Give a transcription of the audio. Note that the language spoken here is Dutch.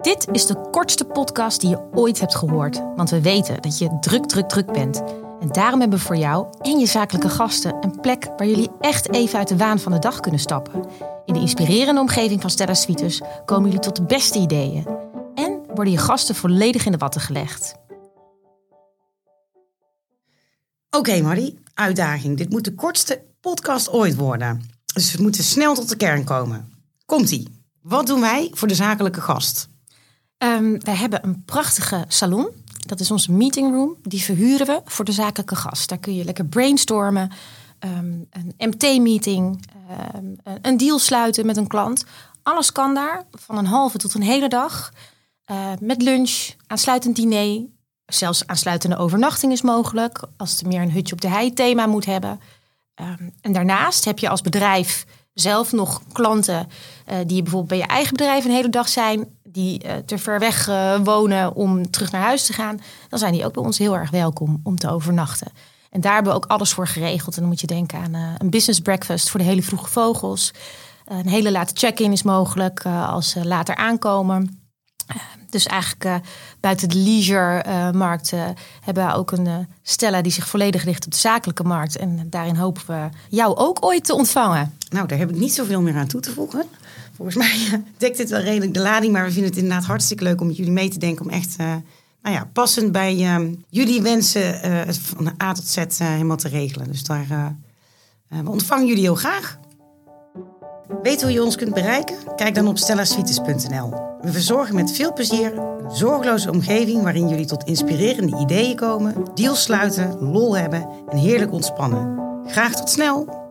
Dit is de kortste podcast die je ooit hebt gehoord. Want we weten dat je druk, druk, druk bent. En daarom hebben we voor jou en je zakelijke gasten een plek waar jullie echt even uit de waan van de dag kunnen stappen. In de inspirerende omgeving van Stella Suites komen jullie tot de beste ideeën. En worden je gasten volledig in de watten gelegd. Oké, Marie, uitdaging. Dit moet de kortste podcast ooit worden. Dus we moeten snel tot de kern komen. Komt-ie. Wat doen wij voor de zakelijke gast? Um, wij hebben een prachtige salon. Dat is onze meeting room. Die verhuren we voor de zakelijke gast. Daar kun je lekker brainstormen. Um, een MT-meeting. Um, een deal sluiten met een klant. Alles kan daar. Van een halve tot een hele dag. Uh, met lunch, aansluitend diner. Zelfs aansluitende overnachting is mogelijk. Als het meer een hutje op de hei thema moet hebben. en daarnaast heb je als bedrijf zelf nog klanten uh, die bijvoorbeeld bij je eigen bedrijf een hele dag zijn, die uh, te ver weg uh, wonen om terug naar huis te gaan, dan zijn die ook bij ons heel erg welkom om te overnachten. En daar hebben we ook alles voor geregeld. En dan moet je denken aan een business breakfast voor de hele vroege vogels. Een hele late check-in is mogelijk als ze later aankomen. Dus eigenlijk buiten de leisure-markt hebben we ook een Stella die zich volledig richt op de zakelijke markt. En daarin hopen we jou ook ooit te ontvangen. Nou, daar heb ik niet zoveel meer aan toe te voegen. Volgens mij dekt dit wel redelijk de lading. Maar we vinden het inderdaad hartstikke leuk om met jullie mee te denken. Om echt nou ja, passend bij jullie wensen van A tot Z helemaal te regelen. Dus daar we ontvangen jullie heel graag. Weet hoe je ons kunt bereiken? Kijk dan op stellasuites.nl. We verzorgen met veel plezier een zorgeloze omgeving waarin jullie tot inspirerende ideeën komen, deals sluiten, lol hebben en heerlijk ontspannen. Graag tot snel!